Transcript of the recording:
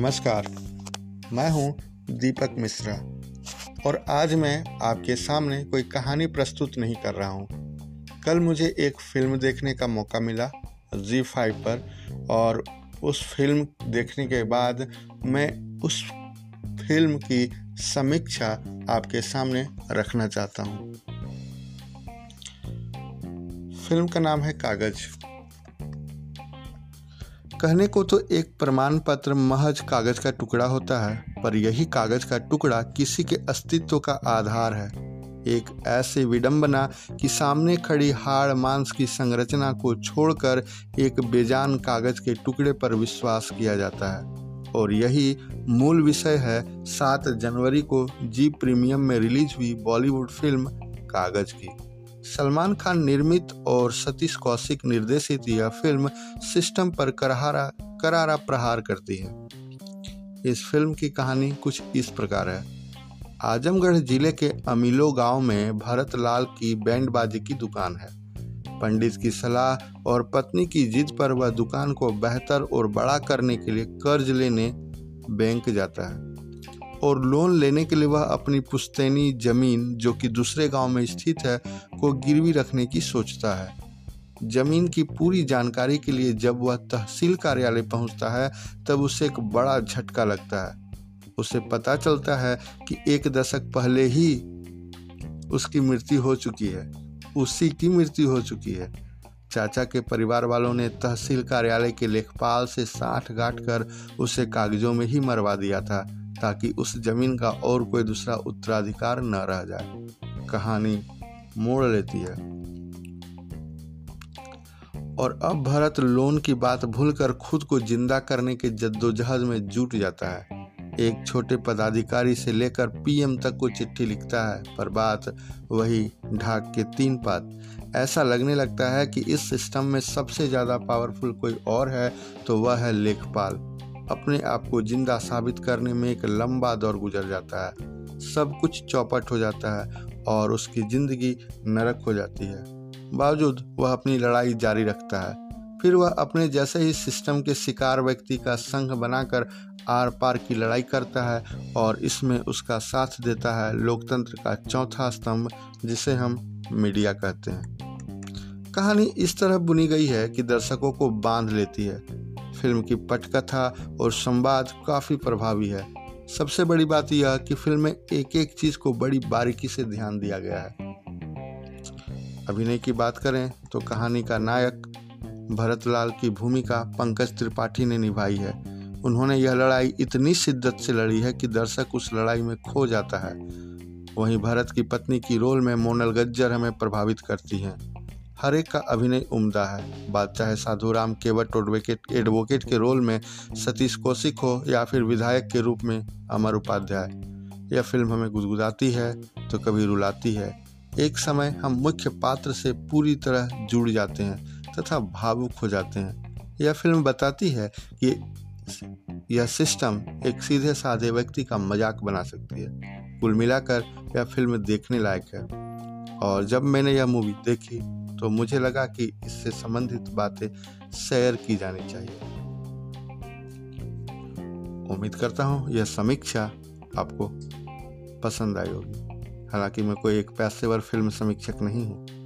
नमस्कार। मैं हूँ दीपक मिश्रा और आज मैं आपके सामने कोई कहानी प्रस्तुत नहीं कर रहा हूँ। कल मुझे एक फ़िल्म देखने का मौका मिला जी फाइव पर, और उस फ़िल्म देखने के बाद मैं उस फ़िल्म की समीक्षा आपके सामने रखना चाहता हूँ। फ़िल्म का नाम है कागज़। कहने को तो एक प्रमाण पत्र महज कागज़ का टुकड़ा होता है, पर यही कागज़ का टुकड़ा किसी के अस्तित्व का आधार है। एक ऐसी विडंबना कि सामने खड़ी हाड़ मांस की संरचना को छोड़कर एक बेजान कागज़ के टुकड़े पर विश्वास किया जाता है। और यही मूल विषय है, सात जनवरी को जी प्रीमियम में रिलीज़ हुई बॉलीवुड फ़िल्म कागज़ की। सलमान खान निर्मित और सतीश कौशिक निर्देशित यह फ़िल्म सिस्टम पर करारा करारा प्रहार करती है। इस फ़िल्म की कहानी कुछ इस प्रकार है। आजमगढ़ ज़िले के अमीलो गाँव में भरत लाल की बैंडबाजी की दुकान है। पंडित की सलाह और पत्नी की जिद पर वह दुकान को बेहतर और बड़ा करने के लिए कर्ज लेने बैंक जाता है। और लोन लेने के लिए वह अपनी पुश्तैनी ज़मीन, जो कि दूसरे गाँव में स्थित है, को गिरवी रखने की सोचता है। ज़मीन की पूरी जानकारी के लिए जब वह तहसील कार्यालय पहुँचता है, तब उसे एक बड़ा झटका लगता है। उसे पता चलता है कि एक दशक पहले ही उसकी मृत्यु हो चुकी है। उसी की मृत्यु हो चुकी है। चाचा के परिवार वालों ने तहसील कार्यालय के लेखपाल से साठ गांठ कर उसे कागजों में ही मरवा दिया था। ताकि उस ज़मीन का और कोई दूसरा उत्तराधिकार न रह जाए। कहानी मोड़ लेती है। और अब भरत लोन की बात भूलकर खुद को ज़िंदा करने के जद्दोजहद में जुट जाता है। एक छोटे पदाधिकारी से लेकर पीएम तक को चिट्ठी लिखता है, पर बात वही ढाक के तीन पात। ऐसा लगने लगता है कि इस सिस्टम में सबसे ज़्यादा पावरफुल कोई और है तो वह है लेखपाल। अपने आप को ज़िंदा साबित करने में एक लंबा दौर गुजर जाता है। सब कुछ चौपट हो जाता है और उसकी ज़िंदगी नरक हो जाती है। बावजूद वह अपनी लड़ाई जारी रखता है। फिर वह अपने जैसे ही सिस्टम के शिकार व्यक्ति का संघ बनाकर आर पार की लड़ाई करता है और इसमें उसका साथ देता है लोकतंत्र का चौथा स्तंभ, जिसे हम मीडिया कहते हैं। कहानी इस तरह बुनी गई है कि दर्शकों को बाँध लेती है। फ़िल्म की पटकथा और संवाद काफ़ी प्रभावी है। सबसे बड़ी बात यह कि फ़िल्म में एक एक चीज़ को बड़ी बारीकी से ध्यान दिया गया है। अभिनय की बात करें तो कहानी का नायक भरतलाल की भूमिका पंकज त्रिपाठी ने निभाई है। उन्होंने यह लड़ाई इतनी शिद्दत से लड़ी है कि दर्शक उस लड़ाई में खो जाता है। वहीं भरत की पत्नी की रोल में मोनल गज्जर हमें प्रभावित करती हैं। हर एक का अभिनय उम्दा है। बात चाहे साधु राम केवट एडवोकेट एडवोकेट के रोल में सतीश कौशिक हो या फिर विधायक के रूप में अमर उपाध्याय। यह फ़िल्म हमें गुदगुदाती है तो कभी रुलाती है। एक समय हम मुख्य पात्र से पूरी तरह जुड़ जाते हैं तथा भावुक हो जाते हैं। यह फ़िल्म बताती है कि यह सिस्टम एक सीधे साधे व्यक्ति का मज़ाक बना सकती है। कुल मिलाकर यह फ़िल्म देखने लायक है। और जब मैंने यह मूवी देखी तो मुझे लगा कि इससे संबंधित बातें शेयर की जानी चाहिए। उम्मीद करता हूँ यह समीक्षा आपको पसंद आई होगी। हालाँकि मैं कोई एक पैसेवर फ़िल्म समीक्षक नहीं हूँ।